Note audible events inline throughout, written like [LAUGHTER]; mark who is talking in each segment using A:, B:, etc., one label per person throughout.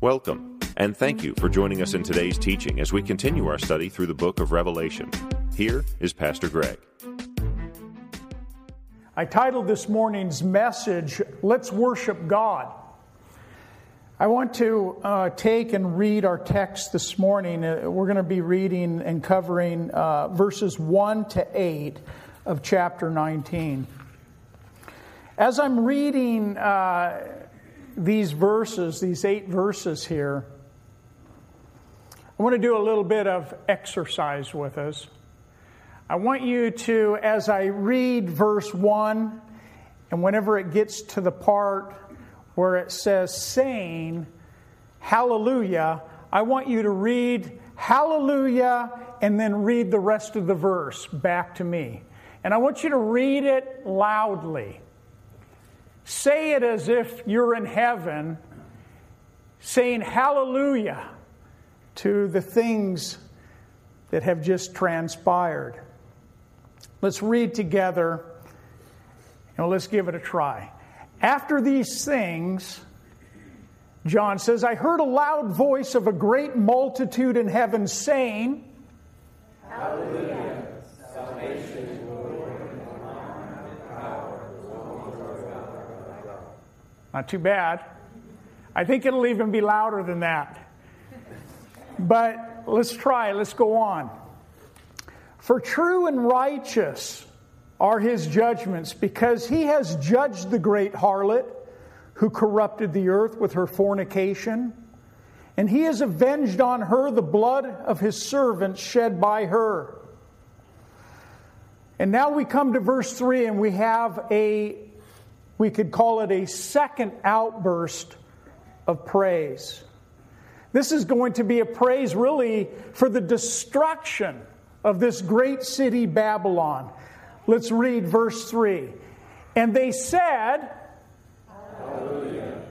A: Welcome, and thank you for joining us in today's teaching as we continue our study through the book of Revelation. Here is Pastor Greg.
B: I titled this morning's message, Let's Worship God. I want to uh, take and read our text this morning. Uh, we're going to be reading and covering uh, verses 1 to 8 of chapter 19. As I'm reading uh, these verses, these eight verses here, I want to do a little bit of exercise with us. I want you to, as I read verse 1, and whenever it gets to the part where it says saying, Hallelujah, I want you to read Hallelujah and then read the rest of the verse back to me. And I want you to read it loudly. Say it as if you're in heaven, saying hallelujah to the things that have just transpired. Let's read together and let's give it a try. After these things, John says, I heard a loud voice of a great multitude in heaven saying, Hallelujah. Not too bad. I think it'll even be louder than that. But let's try, let's go on. For true and righteous are his judgments, because he has judged the great harlot who corrupted the earth with her fornication, and he has avenged on her the blood of his servants shed by her. And now we come to verse 3, and we have a we could call it a second outburst of praise. This is going to be a praise really for the destruction of this great city, Babylon. Let's read verse 3. And they said, Hallelujah.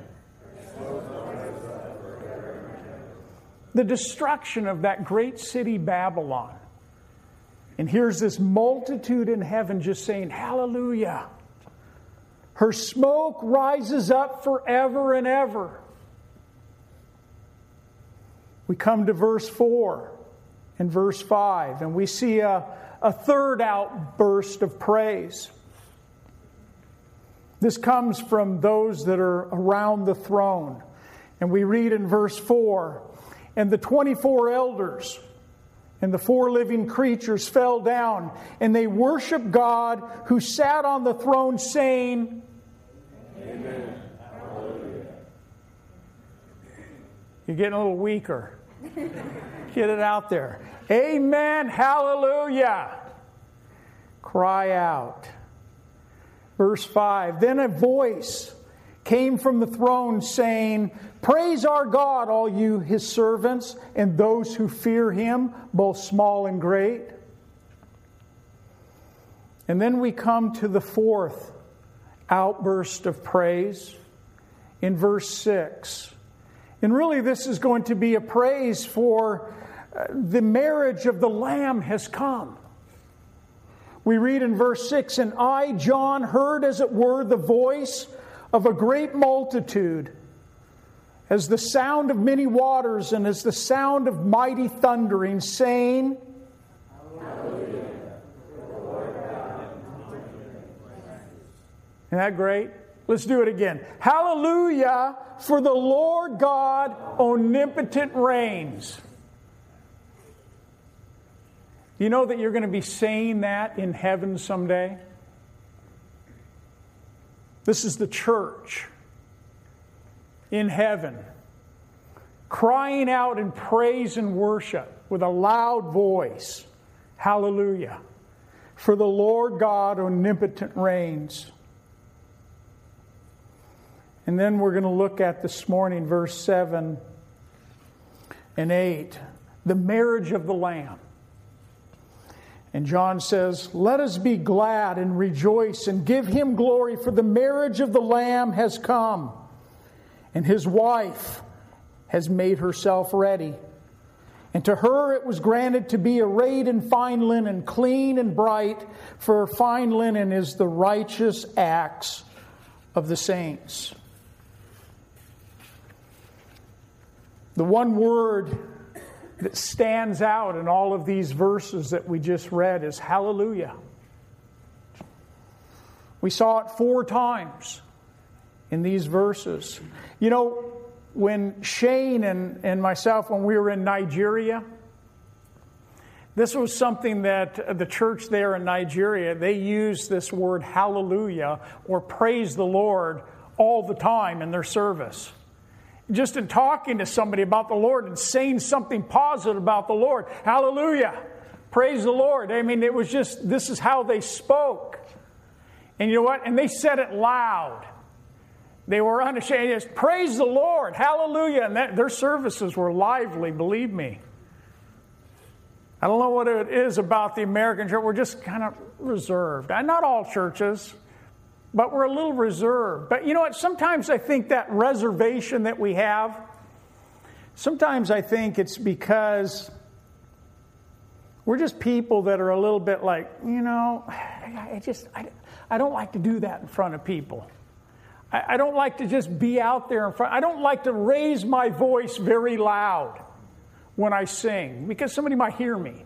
B: The destruction of that great city, Babylon. And here's this multitude in heaven just saying, Hallelujah. Her smoke rises up forever and ever. We come to verse 4 and verse 5, and we see a, a third outburst of praise. This comes from those that are around the throne. And we read in verse 4 And the 24 elders and the four living creatures fell down, and they worshiped God who sat on the throne, saying, Amen. Hallelujah. You're getting a little weaker. Get it out there. Amen. Hallelujah. Cry out. Verse 5 Then a voice came from the throne saying, Praise our God, all you his servants, and those who fear him, both small and great. And then we come to the fourth outburst of praise in verse 6. And really, this is going to be a praise for the marriage of the Lamb has come. We read in verse 6 And I, John, heard as it were the voice of a great multitude, as the sound of many waters, and as the sound of mighty thundering, saying, Isn't that great? Let's do it again. Hallelujah, for the Lord God omnipotent reigns. You know that you're going to be saying that in heaven someday? This is the church in heaven, crying out in praise and worship with a loud voice. Hallelujah. For the Lord God omnipotent reigns. And then we're going to look at this morning, verse 7 and 8, the marriage of the Lamb. And John says, Let us be glad and rejoice and give him glory, for the marriage of the Lamb has come, and his wife has made herself ready. And to her it was granted to be arrayed in fine linen, clean and bright, for fine linen is the righteous acts of the saints. The one word that stands out in all of these verses that we just read is hallelujah. We saw it four times in these verses. You know, when Shane and, and myself, when we were in Nigeria, this was something that the church there in Nigeria, they used this word hallelujah or praise the Lord all the time in their service. Just in talking to somebody about the Lord and saying something positive about the Lord, hallelujah, praise the Lord. I mean, it was just, this is how they spoke. And you know what? And they said it loud. They were unashamed. Just, Praise the Lord. Hallelujah. And that, their services were lively, believe me. I don't know what it is about the American church. We're just kind of reserved. And not all churches, but we're a little reserved. But you know what? Sometimes I think that reservation that we have, sometimes I think it's because we're just people that are a little bit like, you know, I just, I, I don't like to do that in front of people. I, I don't like to just be out there in front. I don't like to raise my voice very loud when I sing because somebody might hear me.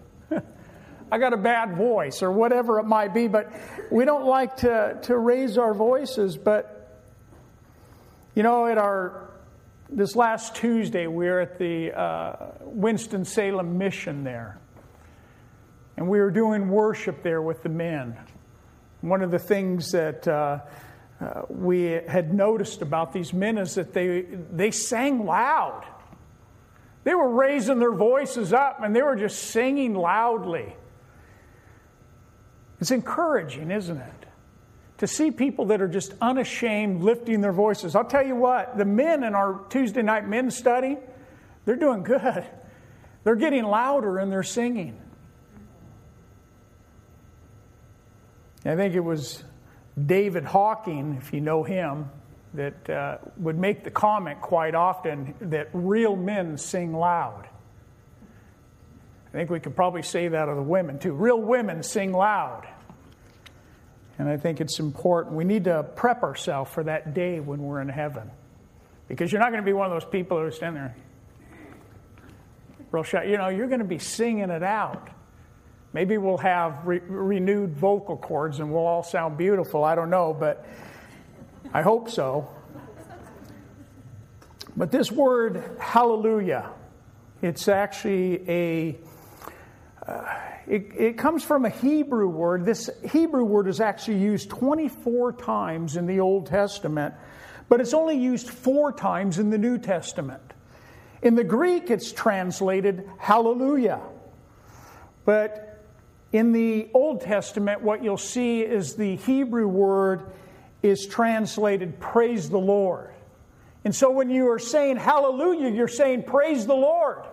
B: I got a bad voice or whatever it might be, but we don't like to, to raise our voices. But, you know, at our, this last Tuesday, we were at the uh, Winston-Salem mission there. And we were doing worship there with the men. One of the things that uh, uh, we had noticed about these men is that they, they sang loud. They were raising their voices up and they were just singing loudly. It's encouraging, isn't it? To see people that are just unashamed lifting their voices. I'll tell you what, the men in our Tuesday night men's study, they're doing good. They're getting louder in their singing. I think it was David Hocking, if you know him, that uh, would make the comment quite often that real men sing loud. I think we could probably say that of the women too. Real women sing loud. And I think it's important. We need to prep ourselves for that day when we're in heaven. Because you're not going to be one of those people who stand there real shy. You know, you're going to be singing it out. Maybe we'll have re- renewed vocal cords and we'll all sound beautiful. I don't know, but I hope so. But this word, hallelujah, it's actually a. Uh, it, it, comes from a Hebrew word. This Hebrew word is actually used 24 times in the Old Testament, but it's only used four times in the New Testament. In the Greek, it's translated hallelujah. But in the Old Testament, what you'll see is the Hebrew word is translated praise the Lord. And so when you are saying hallelujah, you're saying praise the Lord.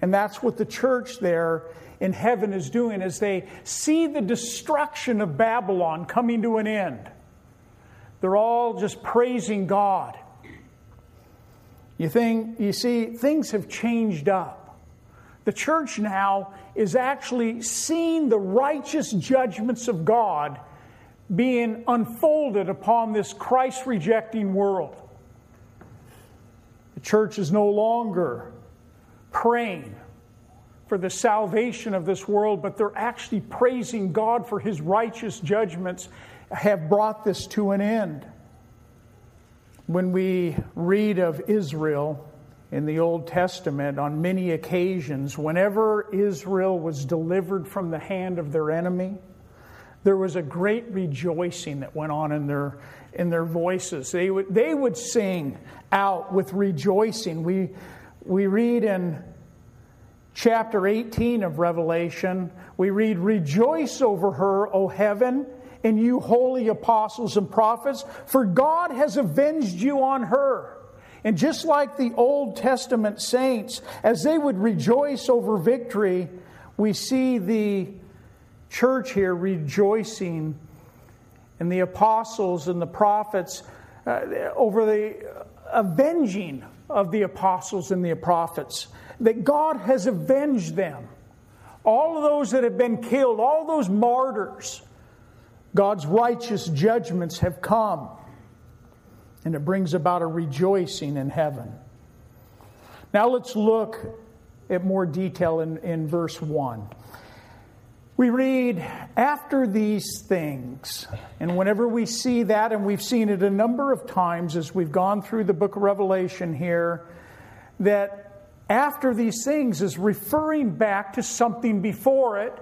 B: And that's what the church there in heaven is doing as they see the destruction of Babylon coming to an end. They're all just praising God. You think you see things have changed up. The church now is actually seeing the righteous judgments of God being unfolded upon this Christ rejecting world. The church is no longer praying for the salvation of this world, but they're actually praising God for his righteous judgments have brought this to an end. When we read of Israel, in the Old Testament on many occasions, whenever Israel was delivered from the hand of their enemy, there was a great rejoicing that went on in their, in their voices. They would, they would sing out with rejoicing. We, we read in chapter 18 of Revelation, we read, Rejoice over her, O heaven, and you holy apostles and prophets, for God has avenged you on her. And just like the Old Testament saints, as they would rejoice over victory, we see the church here rejoicing and the apostles and the prophets uh, over the avenging of the apostles and the prophets. That God has avenged them. All of those that have been killed, all those martyrs, God's righteous judgments have come. And it brings about a rejoicing in heaven. Now let's look at more detail in, in verse 1. We read, after these things, and whenever we see that, and we've seen it a number of times as we've gone through the book of Revelation here, that after these things is referring back to something before it,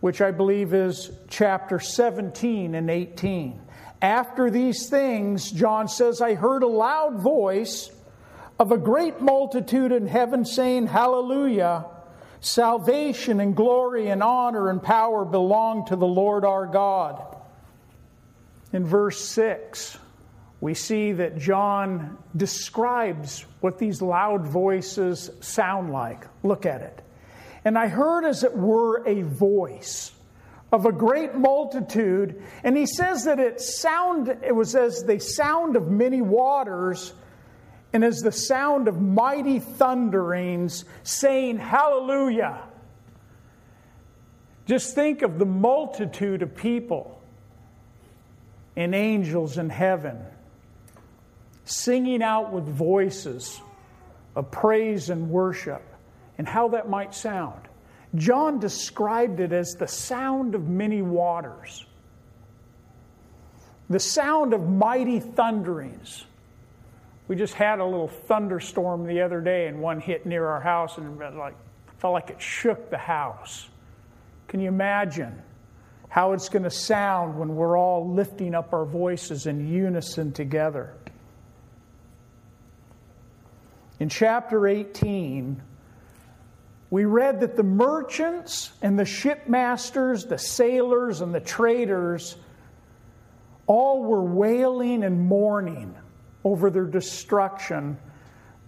B: which I believe is chapter 17 and 18. After these things, John says, I heard a loud voice of a great multitude in heaven saying, Hallelujah! Salvation and glory and honor and power belong to the Lord our God. In verse 6, we see that John describes what these loud voices sound like. Look at it. And I heard, as it were, a voice of a great multitude, and he says that it sound it was as the sound of many waters and as the sound of mighty thunderings, saying, Hallelujah. Just think of the multitude of people and angels in heaven singing out with voices of praise and worship and how that might sound. John described it as the sound of many waters, the sound of mighty thunderings. We just had a little thunderstorm the other day, and one hit near our house, and it like felt like it shook the house. Can you imagine how it's going to sound when we're all lifting up our voices in unison together? In chapter 18, we read that the merchants and the shipmasters, the sailors and the traders, all were wailing and mourning over their destruction.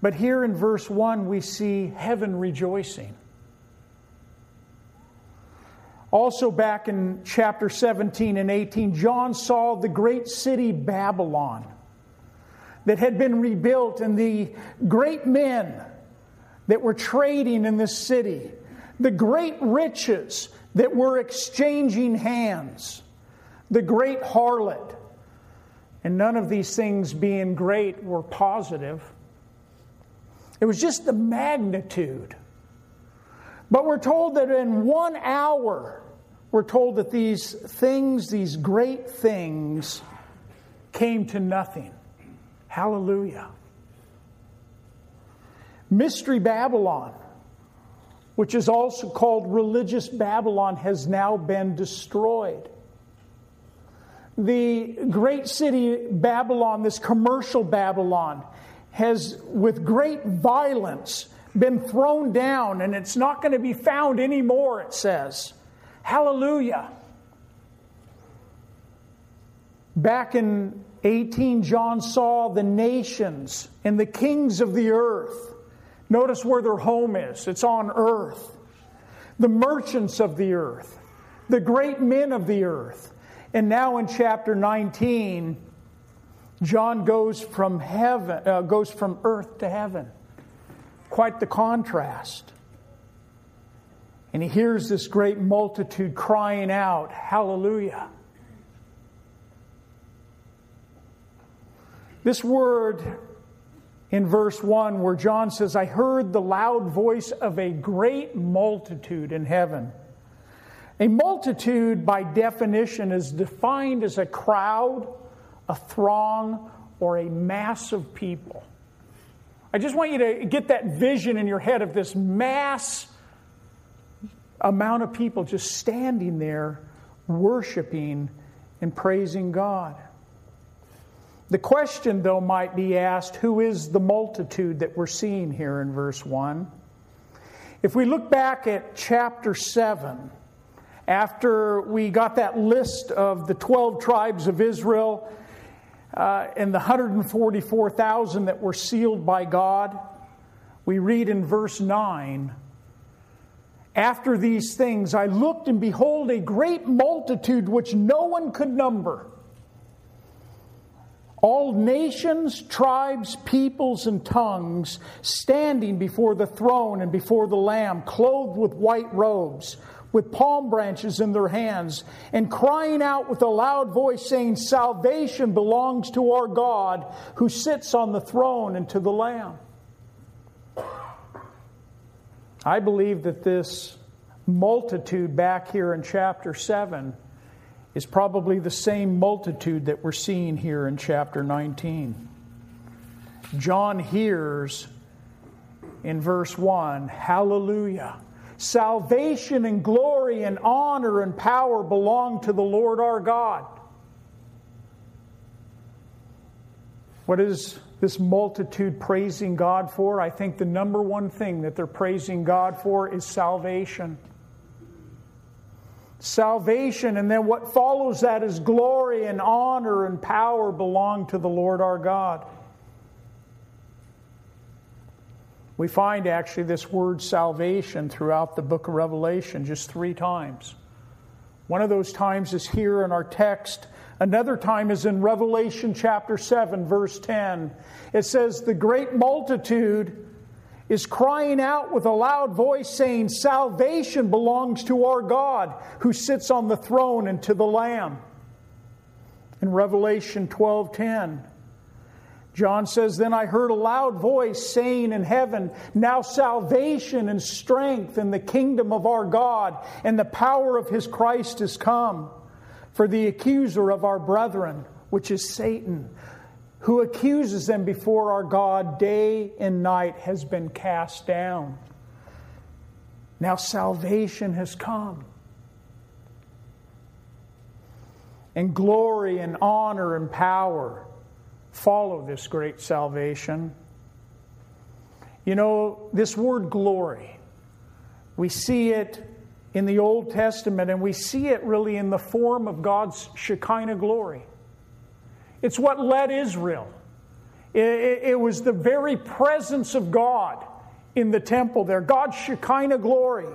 B: But here in verse 1, we see heaven rejoicing. Also, back in chapter 17 and 18, John saw the great city Babylon that had been rebuilt, and the great men that were trading in this city, the great riches that were exchanging hands, the great harlot and none of these things being great were positive. It was just the magnitude. But we're told that in one hour, we're told that these things, these great things, came to nothing. Hallelujah. Mystery Babylon, which is also called religious Babylon, has now been destroyed the great city Babylon, this commercial Babylon, has with great violence been thrown down and it's not going to be found anymore, it says. Hallelujah. Back in 18, John saw the nations and the kings of the earth. Notice where their home is it's on earth. The merchants of the earth, the great men of the earth and now in chapter 19, John goes from heaven, uh, goes from earth to heaven. Quite the contrast. And he hears this great multitude crying out, Hallelujah. This word in verse 1, where John says, I heard the loud voice of a great multitude in heaven a multitude, by definition, is defined as a crowd, a throng, or a mass of people. I just want you to get that vision in your head of this mass amount of people just standing there worshiping and praising God. The question, though, might be asked who is the multitude that we're seeing here in verse 1? If we look back at chapter 7, after we got that list of the 12 tribes of Israel uh, and the 144,000 that were sealed by God, we read in verse 9 After these things I looked, and behold, a great multitude which no one could number. All nations, tribes, peoples, and tongues standing before the throne and before the Lamb, clothed with white robes, with palm branches in their hands, and crying out with a loud voice, saying, Salvation belongs to our God who sits on the throne and to the Lamb. I believe that this multitude back here in chapter 7 is probably the same multitude that we're seeing here in chapter 19. John hears in verse 1 Hallelujah. Salvation and glory and honor and power belong to the Lord our God. What is this multitude praising God for? I think the number one thing that they're praising God for is salvation salvation, and then what follows that is glory and honor and power belong to the Lord our God. We find actually this word salvation throughout the book of Revelation just three times. One of those times is here in our text. Another time is in Revelation chapter 7, verse 10. It says, The great multitude is crying out with a loud voice, saying, Salvation belongs to our God who sits on the throne and to the Lamb. In Revelation 12:10, John says, Then I heard a loud voice saying in heaven, Now salvation and strength in the kingdom of our God and the power of his Christ is come. For the accuser of our brethren, which is Satan, who accuses them before our God day and night has been cast down. Now salvation has come. And glory and honor and power follow this great salvation. You know, this word glory, we see it in the Old Testament and we see it really in the form of God's Shekinah glory. It's what led Israel. It, it, it was the very presence of God in the temple there, God's Shekinah glory.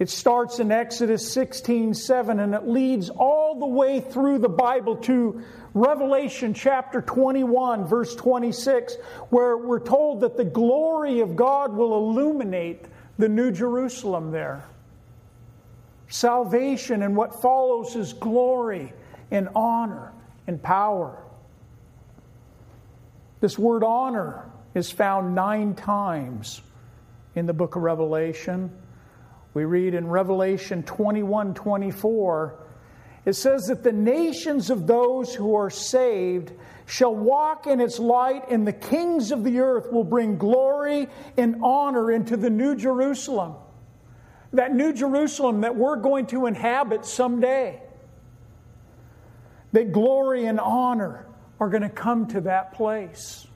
B: It starts in Exodus 16 7, and it leads all the way through the Bible to Revelation chapter 21, verse 26, where we're told that the glory of God will illuminate the New Jerusalem there. Salvation and what follows is glory and honor and power. This word honor is found nine times in the book of Revelation. We read in Revelation 21 24, it says that the nations of those who are saved shall walk in its light, and the kings of the earth will bring glory and honor into the New Jerusalem. That New Jerusalem that we're going to inhabit someday that glory and honor are going to come to that place.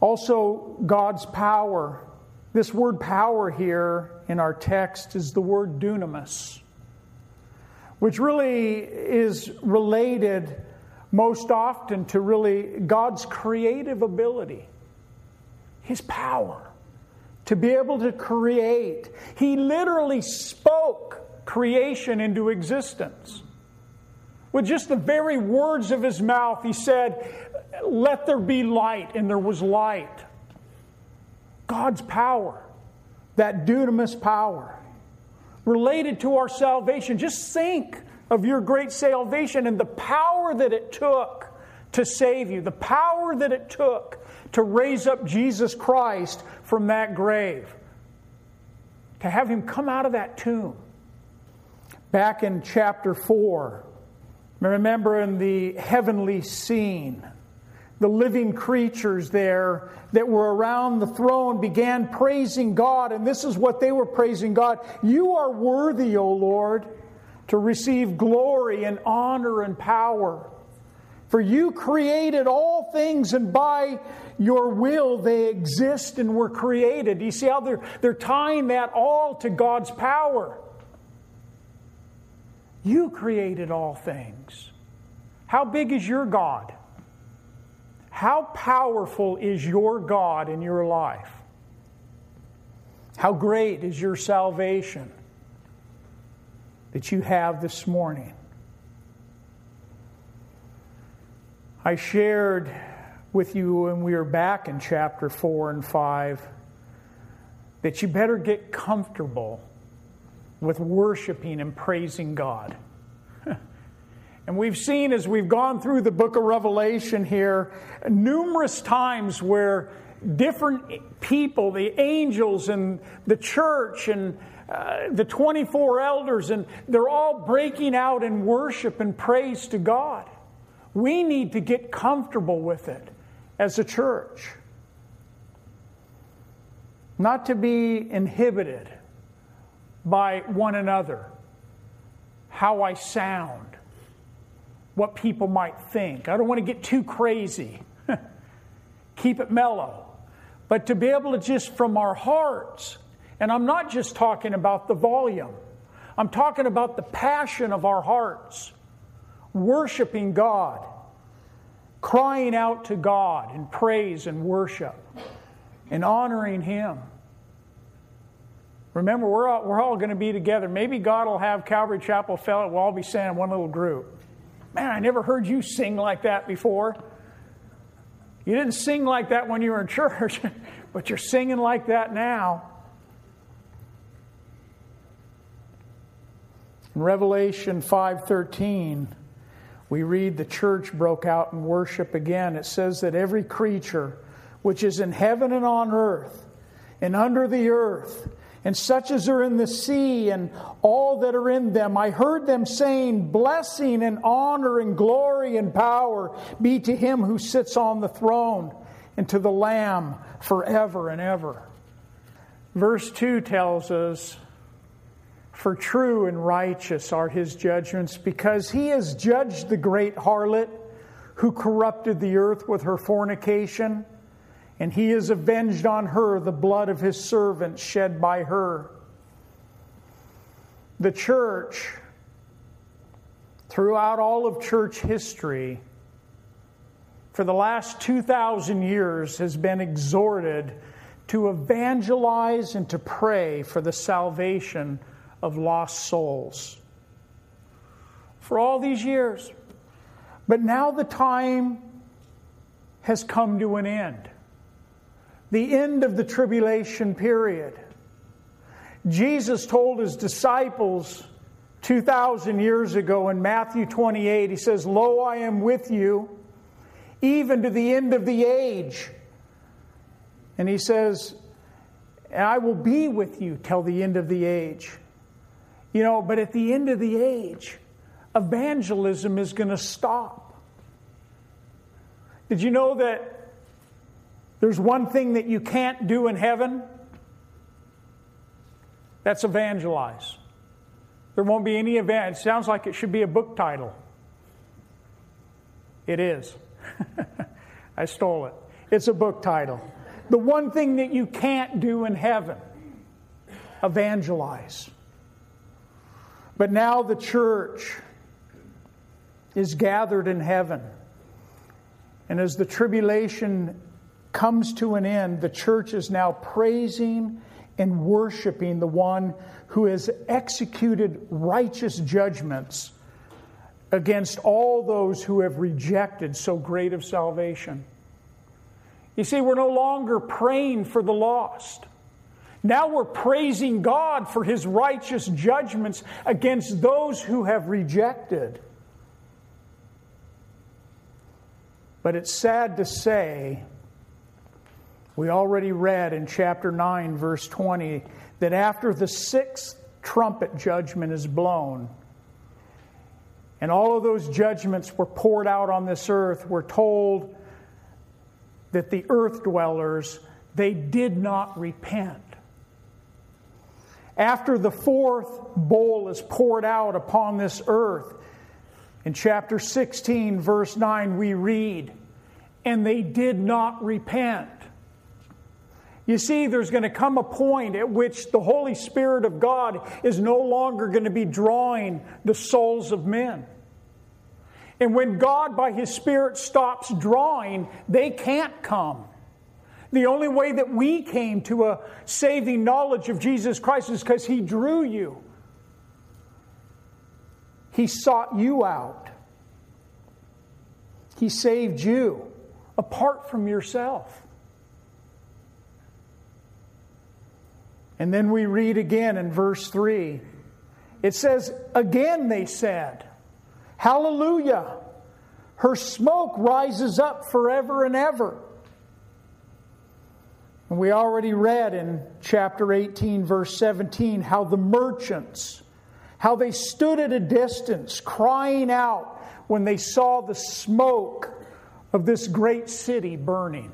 B: Also, God's power. This word power here in our text is the word dunamis, which really is related most often to really God's creative ability, His power to be able to create. He literally spoke creation into existence. With just the very words of his mouth, he said, Let there be light, and there was light. God's power, that dunamis power, related to our salvation. Just think of your great salvation and the power that it took to save you, the power that it took to raise up Jesus Christ from that grave, to have him come out of that tomb Back in chapter 4, remember in the heavenly scene, the living creatures there that were around the throne began praising God, and this is what they were praising God You are worthy, O Lord, to receive glory and honor and power. For you created all things, and by your will they exist and were created. You see how they're, they're tying that all to God's power. You created all things. How big is your God? How powerful is your God in your life? How great is your salvation that you have this morning? I shared with you when we were back in chapter 4 and 5 that you better get comfortable with worshiping and praising God. [LAUGHS] and we've seen as we've gone through the book of Revelation here numerous times where different people, the angels and the church and uh, the 24 elders, and they're all breaking out in worship and praise to God. We need to get comfortable with it as a church. Not to be inhibited by one another, how I sound, what people might think. I don't want to get too crazy. [LAUGHS] Keep it mellow. But to be able to just from our hearts, and I'm not just talking about the volume, I'm talking about the passion of our hearts, worshiping God crying out to God in praise and worship and honoring Him. Remember, we're all, we're all going to be together. Maybe God will have Calvary Chapel Fellowship. We'll all be singing one little group. Man, I never heard you sing like that before. You didn't sing like that when you were in [LAUGHS] church, but you're singing like that now. In Revelation 5:13, we read the church broke out in worship again. It says that every creature which is in heaven and on earth and under the earth, and such as are in the sea and all that are in them, I heard them saying, Blessing and honor and glory and power be to him who sits on the throne and to the Lamb forever and ever. Verse 2 tells us for true and righteous are his judgments, because he has judged the great harlot who corrupted the earth with her fornication, and he has avenged on her the blood of his servants shed by her. The church, throughout all of church history, for the last 2,000 years, has been exhorted to evangelize and to pray for the salvation of lost souls. For all these years. But now the time has come to an end. The end of the tribulation period. Jesus told his disciples 2,000 years ago in Matthew 28, he says, Lo, I am with you even to the end of the age. And he says, and I will be with you till the end of the age. You know, but at the end of the age, evangelism is going to stop. Did you know that there's one thing that you can't do in heaven? That's evangelize. There won't be any event. It sounds like it should be a book title. It is. [LAUGHS] I stole it. It's a book title. The one thing that you can't do in heaven evangelize. But now the church is gathered in heaven. And as the tribulation comes to an end, the church is now praising and worshiping the one who has executed righteous judgments against all those who have rejected so great of salvation. You see, we're no longer praying for the lost. Now we're praising God for his righteous judgments against those who have rejected. But it's sad to say, we already read in chapter 9, verse 20, that after the sixth trumpet judgment is blown, and all of those judgments were poured out on this earth, we're told that the earth dwellers, they did not repent. After the fourth bowl is poured out upon this earth, in chapter 16, verse 9, we read, And they did not repent. You see, there's going to come a point at which the Holy Spirit of God is no longer going to be drawing the souls of men. And when God, by His Spirit, stops drawing, they can't come. The only way that we came to a saving knowledge of Jesus Christ is because He drew you. He sought you out. He saved you apart from yourself. And then we read again in verse 3. It says, Again they said, Hallelujah! Her smoke rises up forever and ever. And we already read in chapter 18, verse 17, how the merchants, how they stood at a distance crying out when they saw the smoke of this great city burning.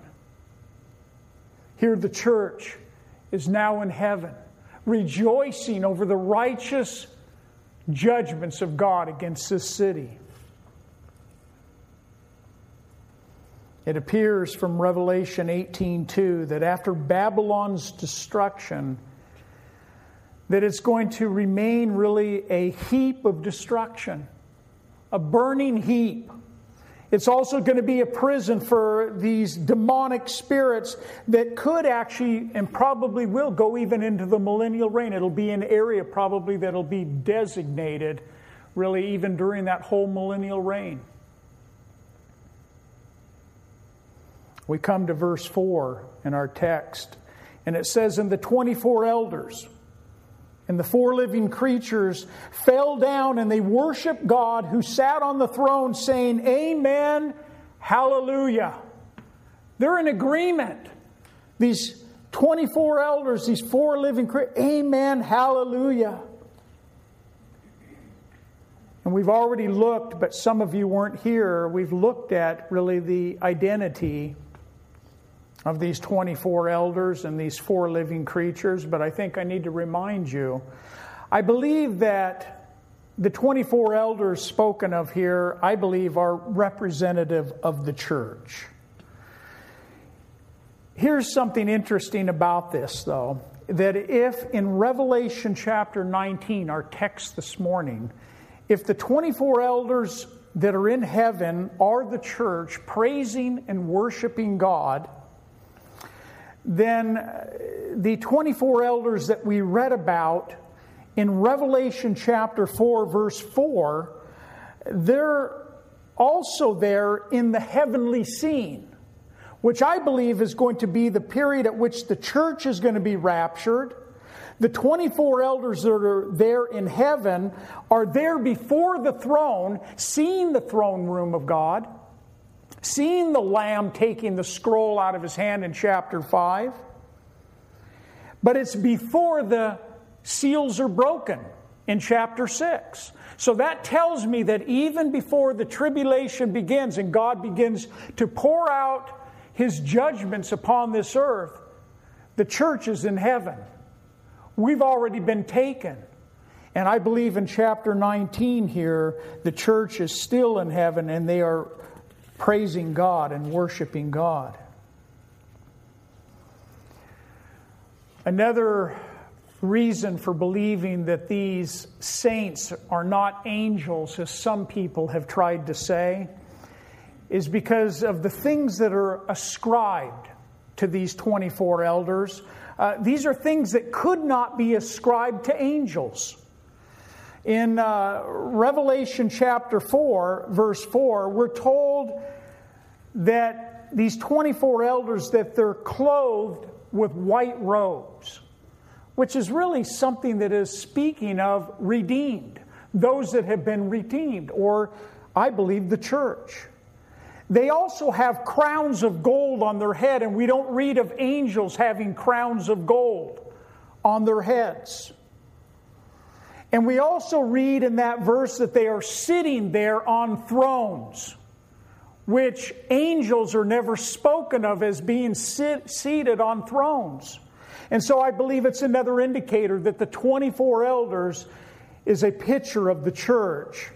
B: Here, the church is now in heaven, rejoicing over the righteous judgments of God against this city. It appears from Revelation 18:2 that after Babylon's destruction that it's going to remain really a heap of destruction, a burning heap. It's also going to be a prison for these demonic spirits that could actually and probably will go even into the millennial reign. It'll be an area probably that'll be designated really even during that whole millennial reign. We come to verse 4 in our text, and it says, And the 24 elders and the four living creatures fell down and they worshiped God who sat on the throne, saying, Amen, Hallelujah. They're in agreement. These 24 elders, these four living creatures, Amen, Hallelujah. And we've already looked, but some of you weren't here. We've looked at really the identity of these 24 elders and these four living creatures, but I think I need to remind you. I believe that the 24 elders spoken of here, I believe, are representative of the church. Here's something interesting about this, though that if in Revelation chapter 19, our text this morning, if the 24 elders that are in heaven are the church praising and worshiping God, then uh, the 24 elders that we read about in Revelation chapter 4, verse 4, they're also there in the heavenly scene, which I believe is going to be the period at which the church is going to be raptured. The 24 elders that are there in heaven are there before the throne, seeing the throne room of God seeing the Lamb taking the scroll out of his hand in chapter 5. But it's before the seals are broken in chapter 6. So that tells me that even before the tribulation begins and God begins to pour out his judgments upon this earth, the church is in heaven. We've already been taken. And I believe in chapter 19 here, the church is still in heaven and they are praising God and worshiping God. Another reason for believing that these saints are not angels, as some people have tried to say, is because of the things that are ascribed to these 24 elders. Uh, these are things that could not be ascribed to angels. In uh, Revelation chapter 4, verse 4, we're told that these 24 elders that they're clothed with white robes, which is really something that is speaking of redeemed, those that have been redeemed, or I believe the church. They also have crowns of gold on their head, and we don't read of angels having crowns of gold on their heads. And we also read in that verse that they are sitting there on thrones, which angels are never spoken of as being sit, seated on thrones. And so I believe it's another indicator that the 24 elders is a picture of the church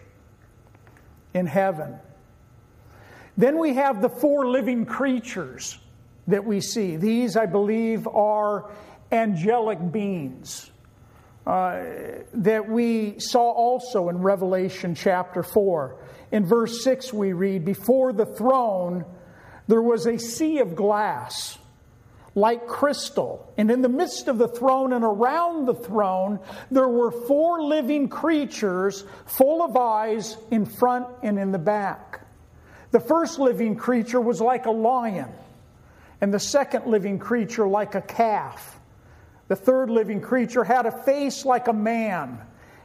B: in heaven. Then we have the four living creatures that we see. These, I believe, are angelic beings. Uh, that we saw also in Revelation chapter 4. In verse 6, we read, Before the throne there was a sea of glass like crystal. And in the midst of the throne and around the throne, there were four living creatures full of eyes in front and in the back. The first living creature was like a lion, and the second living creature like a calf. The third living creature had a face like a man,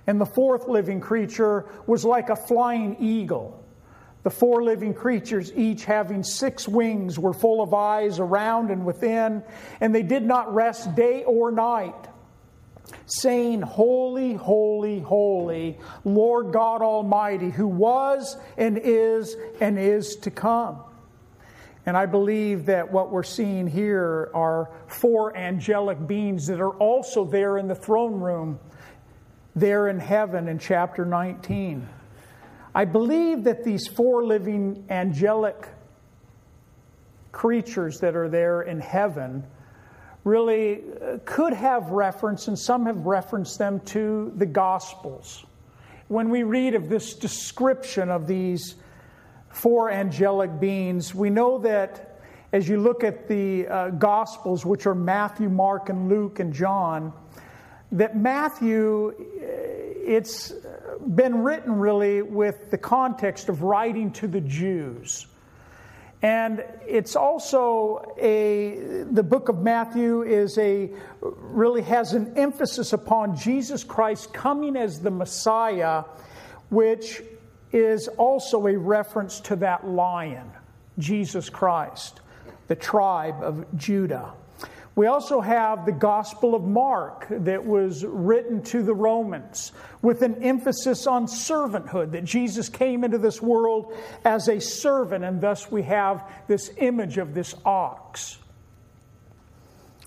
B: and the fourth living creature was like a flying eagle. The four living creatures, each having six wings, were full of eyes around and within, and they did not rest day or night, saying, Holy, holy, holy, Lord God Almighty, who was and is and is to come. And I believe that what we're seeing here are four angelic beings that are also there in the throne room, there in heaven in chapter 19. I believe that these four living angelic creatures that are there in heaven really uh, could have reference, and some have referenced them to the Gospels. When we read of this description of these four angelic beings, we know that as you look at the uh, Gospels, which are Matthew, Mark, and Luke, and John, that Matthew, uh, it's been written really with the context of writing to the Jews. And it's also a, the book of Matthew is a, really has an emphasis upon Jesus Christ coming as the Messiah, which is also a reference to that lion, Jesus Christ, the tribe of Judah. We also have the Gospel of Mark that was written to the Romans with an emphasis on servanthood, that Jesus came into this world as a servant, and thus we have this image of this ox.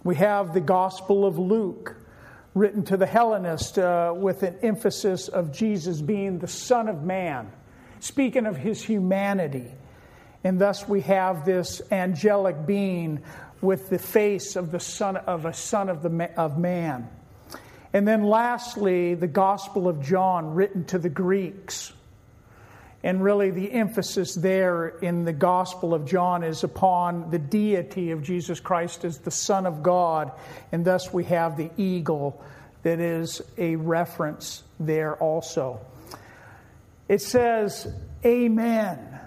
B: We have the Gospel of Luke written to the Hellenist uh, with an emphasis of Jesus being the Son of Man, speaking of his humanity. And thus we have this angelic being with the face of the son of a son of, the, of man. And then lastly, the Gospel of John written to the Greeks. And really, the emphasis there in the Gospel of John is upon the deity of Jesus Christ as the Son of God. And thus, we have the eagle that is a reference there also. It says, Amen,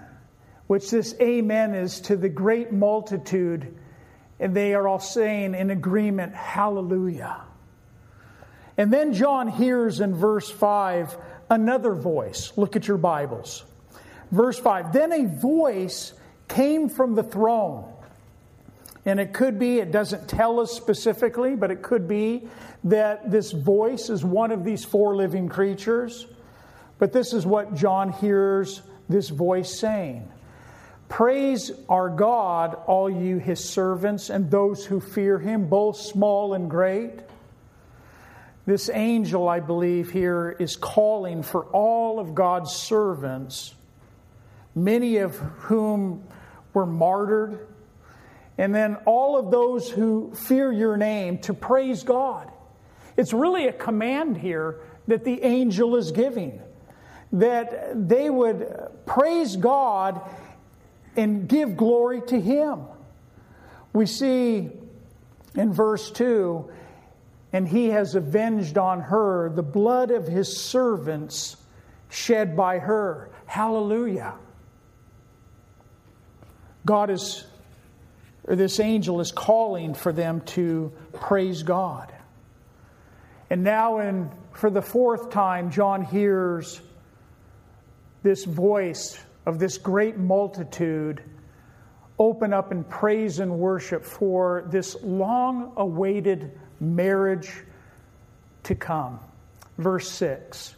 B: which this Amen is to the great multitude and they are all saying in agreement, Hallelujah. And then John hears in verse 5 another voice. Look at your Bibles. Verse 5 Then a voice came from the throne. And it could be, it doesn't tell us specifically, but it could be that this voice is one of these four living creatures. But this is what John hears this voice saying Praise our God, all you his servants and those who fear him, both small and great. This angel, I believe, here is calling for all of God's servants, many of whom were martyred, and then all of those who fear your name to praise God. It's really a command here that the angel is giving that they would praise God and give glory to Him. We see in verse 2 and He has avenged on her the blood of His servants shed by her. Hallelujah. God is, or this angel is calling for them to praise God. And now, in, for the fourth time, John hears this voice of this great multitude open up in praise and worship for this long awaited marriage to come. Verse 6.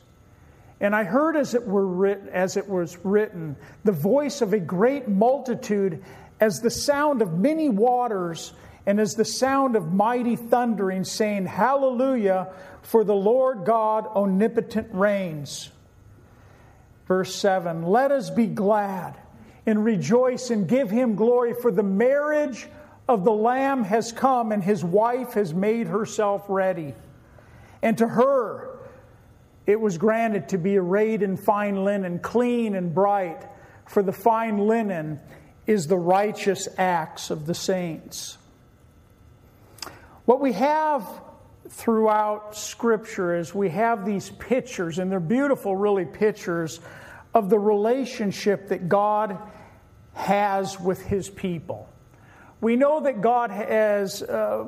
B: And I heard as it, were written, as it was written, the voice of a great multitude as the sound of many waters and as the sound of mighty thundering, saying, Hallelujah, for the Lord God omnipotent reigns. Verse 7 Let us be glad and rejoice and give him glory, for the marriage of the Lamb has come, and his wife has made herself ready. And to her it was granted to be arrayed in fine linen, clean and bright, for the fine linen is the righteous acts of the saints. What we have throughout Scripture is we have these pictures, and they're beautiful, really, pictures of the relationship that God has with his people. We know that God has uh,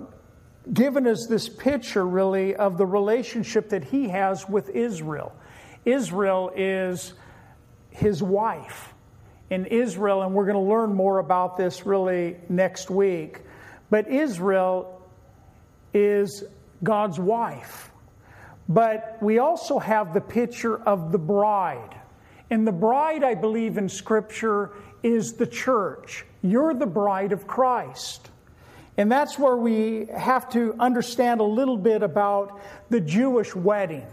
B: given us this picture, really, of the relationship that he has with Israel. Israel is his wife. In Israel, and we're going to learn more about this really next week, but Israel is God's wife. But we also have the picture of the bride. And the bride, I believe, in Scripture is the church. You're the bride of Christ. And that's where we have to understand a little bit about the Jewish wedding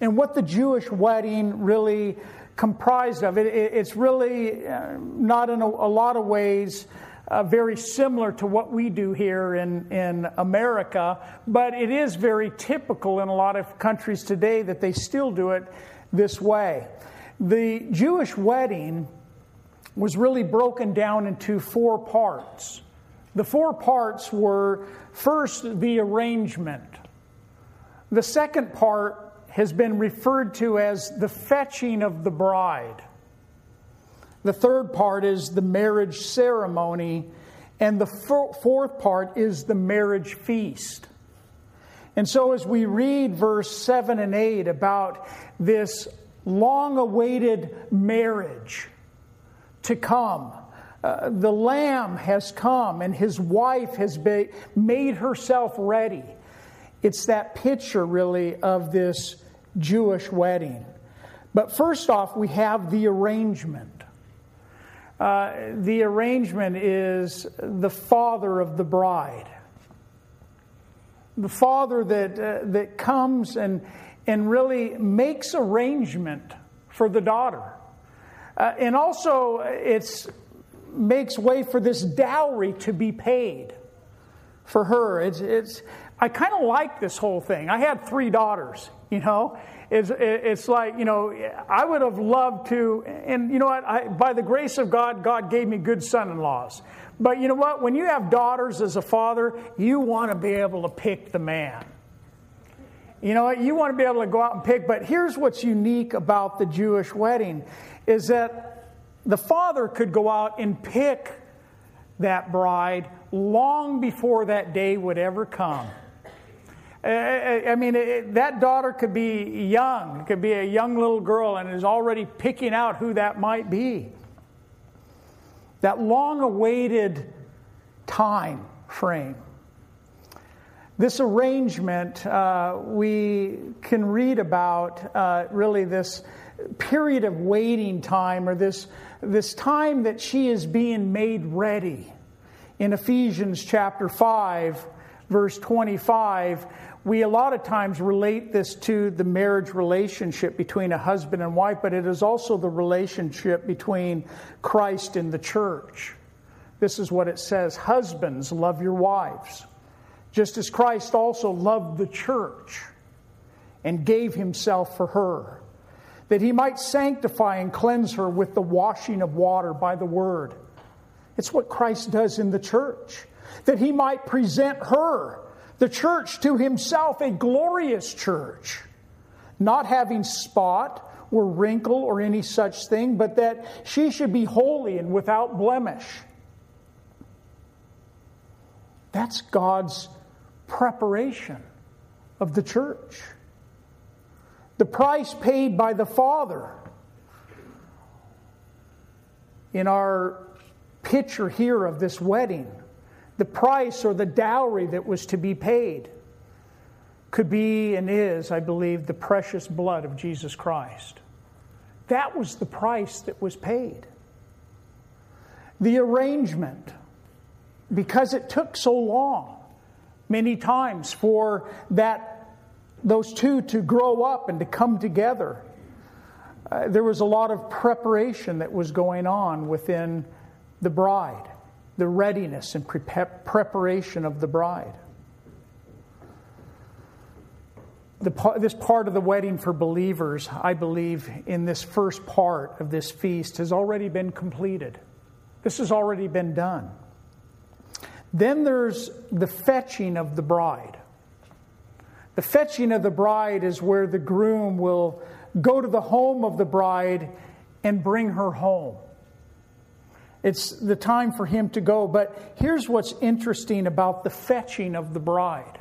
B: and what the Jewish wedding really comprised of. It, it's really uh, not in a, a, lot of ways uh, very similar to what we do here in, in America, but it is very typical in a lot of countries today that they still do it this way. The Jewish wedding was really broken down into four parts. The four parts were first, the arrangement. The second part has been referred to as the fetching of the bride. The third part is the marriage ceremony. And the fourth part is the marriage feast. And so, as we read verse 7 and 8 about this long awaited marriage, to come. Uh, the Lamb has come and his wife has be, made herself ready. It's that picture, really, of this Jewish wedding. But first off, we have the arrangement. Uh, the arrangement is the father of the bride. The father that, uh, that comes and, and really makes arrangement for the daughter. Uh, and also, it makes way for this dowry to be paid for her. It's, it's, I kind of like this whole thing. I had three daughters, [LAUGHS] you know. It's, it's like, you know, I would have loved to, and you know what? I, by the grace of God, God gave me good son in laws. But you know what? When you have daughters as a father, you want to be able to pick the man. You know what? You want to be able to go out and pick. But here's what's unique about the Jewish wedding is that the father could go out and pick that bride long before that day would ever come. Eh, eh, eh, I mean, that daughter could be young, could be a young little girl, and is already picking out who that might be. That long awaited time frame. This arrangement, uh, we can read about uh, really this period of waiting time or this, this time that she is being made ready. In Ephesians chapter 5, verse 25, we a lot of times relate this to the marriage relationship between a husband and wife, but it is also the relationship between Christ and the church. This is what it says Husbands, love your wives, just as Christ also loved the church and gave himself for her that he might sanctify and cleanse her with the washing of water by the word. It's what Christ does in the church, that he might present her, the church, to himself, a glorious church, not having spot or wrinkle or any such thing, but that she should be holy and without blemish. That's God's preparation of the church the price paid by the Father. In our picture here of this wedding, the price or the dowry that was to be paid could be and is, I believe, the precious blood of Jesus Christ. That was the price that was paid. The arrangement, because it took so long, many times for that those two to grow up and to come together. Uh, there was a lot of preparation that was going on within the bride, the readiness and pre- preparation of the bride. The, this part of the wedding for believers, I believe, in this first part of this feast has already been completed. This has already been done. Then there's the fetching of the bride. The fetching of the bride is where the groom will go to the home of the bride and bring her home. It's the time for him to go. But here's what's interesting about the fetching of the bride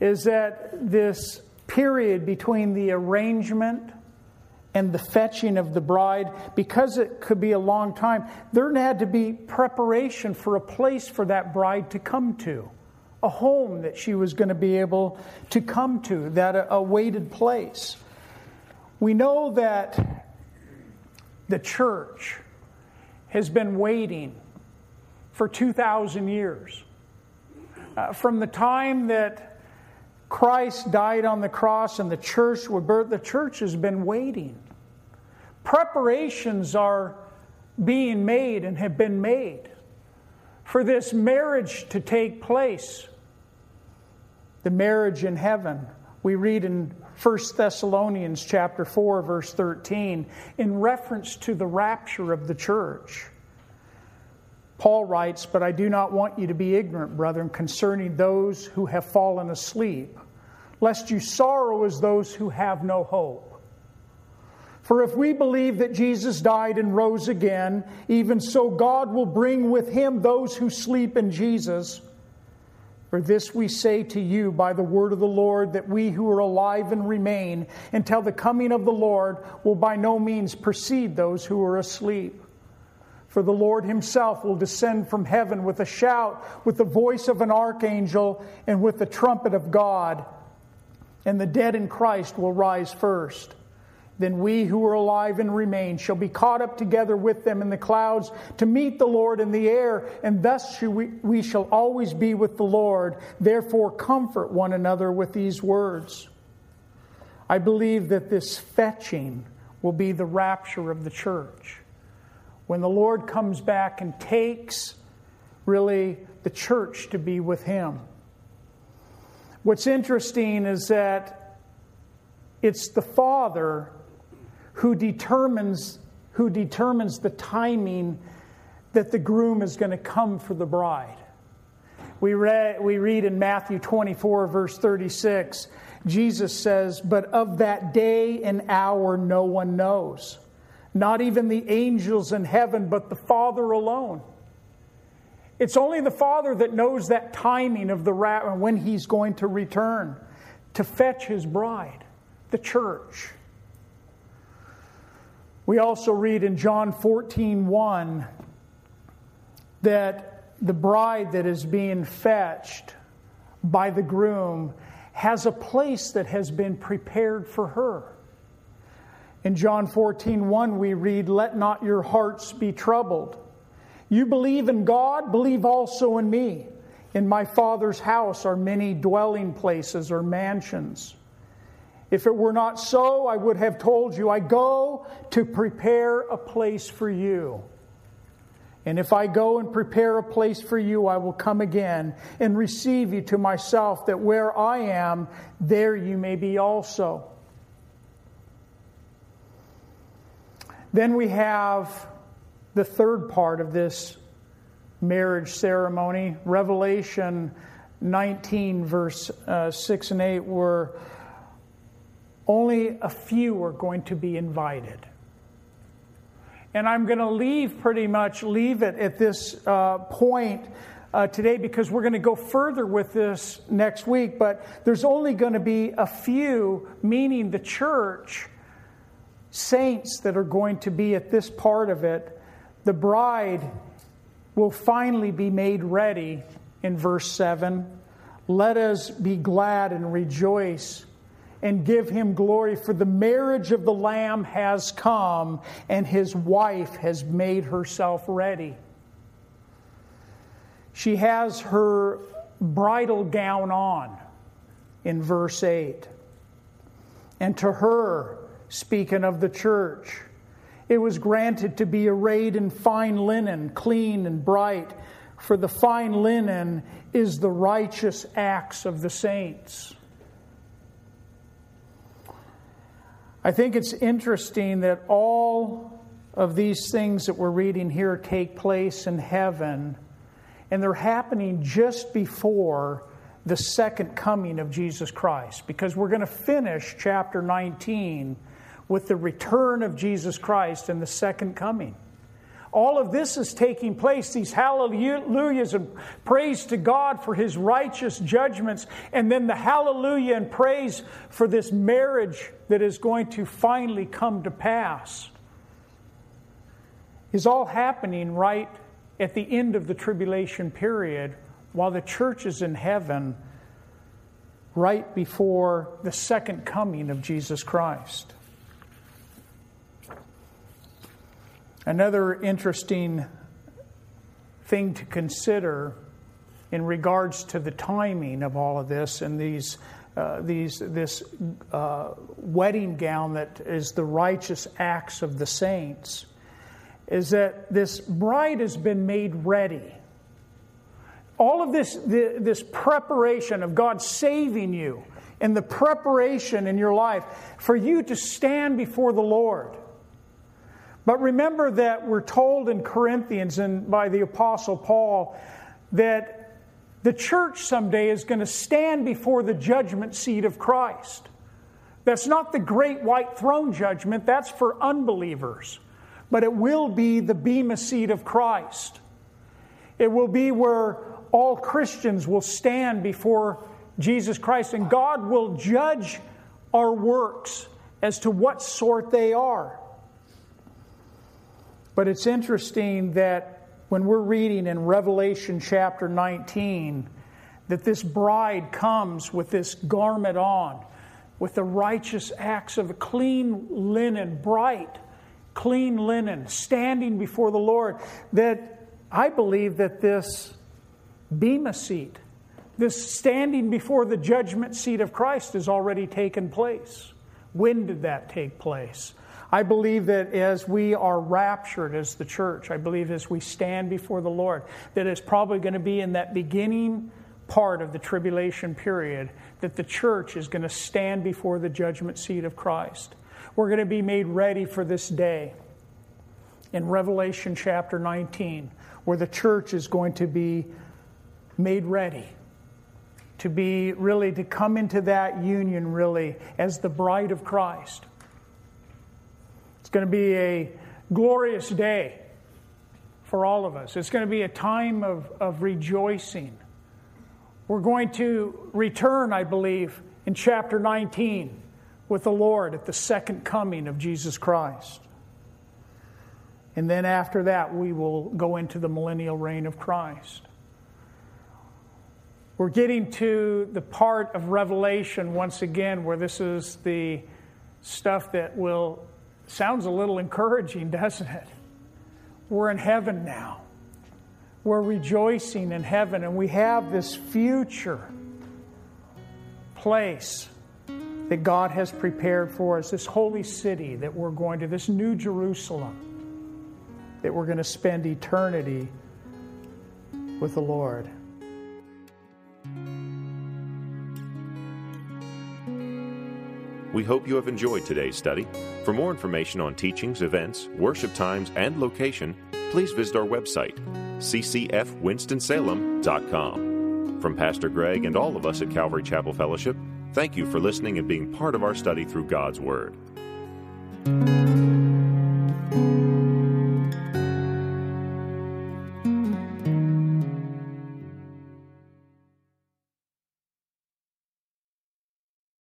B: is that this period between the arrangement and the fetching of the bride, because it could be a long time, there had to be preparation for a place for that bride to come to, a home that she was going to be able to come to, that awaited place. We know that the church has been waiting for 2,000 years. Uh, from the time that Christ died on the cross and the church was birthed, the church has been waiting. Preparations are being made and have been made for this marriage to take place. The marriage in heaven. We read in 1 Thessalonians chapter 4 verse 13 in reference to the rapture of the church. Paul writes, But I do not want you to be ignorant, brethren, concerning those who have fallen asleep, lest you sorrow as those who have no hope. For if we believe that Jesus died and rose again, even so God will bring with him those who sleep in Jesus. For this we say to you by the word of the Lord, that we who are alive and remain until the coming of the Lord will by no means precede those who are asleep. For the Lord himself will descend from heaven with a shout, with the voice of an archangel, and with the trumpet of God. And the dead in Christ will rise first. Then we who are alive and remain shall be caught up together with them in the clouds to meet the Lord in the air, and thus we shall always be with the Lord. Therefore, comfort one another with these words. I believe that this fetching will be the rapture of the church when the Lord comes back and takes really the church to be with Him. What's interesting is that it's the Father who determines, who determines the timing that the groom is going to come for the bride. We, read, we read in Matthew 24, verse 36, Jesus says, But of that day and hour no one knows not even the angels in heaven, but the Father alone. It's only the Father that knows that timing of the when He's going to return to fetch His bride, the church. We also read in John 14 1 that the bride that is being fetched by the groom has a place that has been prepared for her. In John 14, 1, we read, Let not your hearts be troubled. You believe in God, believe also in me. In my Father's house are many dwelling places or mansions. If it were not so, I would have told you, I go to prepare a place for you. And if I go and prepare a place for you, I will come again and receive you to myself, that where I am, there you may be also. Then we have the third part of this marriage ceremony, Revelation 19, verse uh, 6 and 8, where only a few are going to be invited. And I'm going to leave pretty much, leave it at this uh, point uh, today because we're going to go further with this next week. But there's only going to be a few, meaning the church, saints that are going to be at this part of it, the bride will finally be made ready in verse 7. Let us be glad and rejoice and give him glory, for the marriage of the Lamb has come, and his wife has made herself ready. She has her bridal gown on in verse 8. And to her, speaking of the church. It was granted to be arrayed in fine linen, clean and bright, for the fine linen is the righteous acts of the saints. I think it's interesting that all of these things that we're reading here take place in heaven, and they're happening just before the second coming of Jesus Christ, because we're going to finish chapter 19 with the return of Jesus Christ and the second coming. All of this is taking place, these hallelujahs and praise to God for his righteous judgments, and then the hallelujah and praise for this marriage that is going to finally come to pass is all happening right at the end of the tribulation period while the church is in heaven right before the second coming of Jesus Christ. Another interesting thing to consider in regards to the timing of all of this and these, uh, these, this uh, wedding gown that is the righteous acts of the saints is that this bride has been made ready. All of this, this preparation of God saving you and the preparation in your life for you to stand before the Lord. But remember that we're told in Corinthians and by the Apostle Paul that the church someday is going to stand before the judgment seat of Christ. That's not the great white throne judgment, that's for unbelievers. But it will be the Bema seat of Christ. It will be where all Christians will stand before Jesus Christ, and God will judge our works as to what sort they are. But it's interesting that when we're reading in Revelation chapter 19, that this bride comes with this garment on, with the righteous acts of a clean linen, bright, clean linen, standing before the Lord, that I believe that this Bema seat, this standing before the judgment seat of Christ has already taken place. When did that take place? I believe that as we are raptured as the church, I believe as we stand before the Lord, that it's probably going to be in that beginning part of the tribulation period that the church is going to stand before the judgment seat of Christ. We're going to be made ready for this day in Revelation chapter 19, where the church is going to be made ready to be really to come into that union really as the bride of Christ. It's going to be a glorious day for all of us. It's going to be a time of, of rejoicing. We're going to return, I believe, in chapter 19 with the Lord at the second coming of Jesus Christ. And then after that, we will go into the millennial reign of Christ. We're getting to the part of Revelation once again where this is the stuff that will Sounds a little encouraging, doesn't it? We're in heaven now. We're rejoicing in heaven, and we have this future place that God has prepared for us, this holy city that we're going to, this new Jerusalem that we're going to spend eternity with the Lord.
A: We hope you have enjoyed today's study. For more information on teachings, events, worship times, and location, please visit our website, ccfwinstonsalem.com. From Pastor Greg and all of us at Calvary Chapel Fellowship, thank you for listening and being part of our study through God's Word.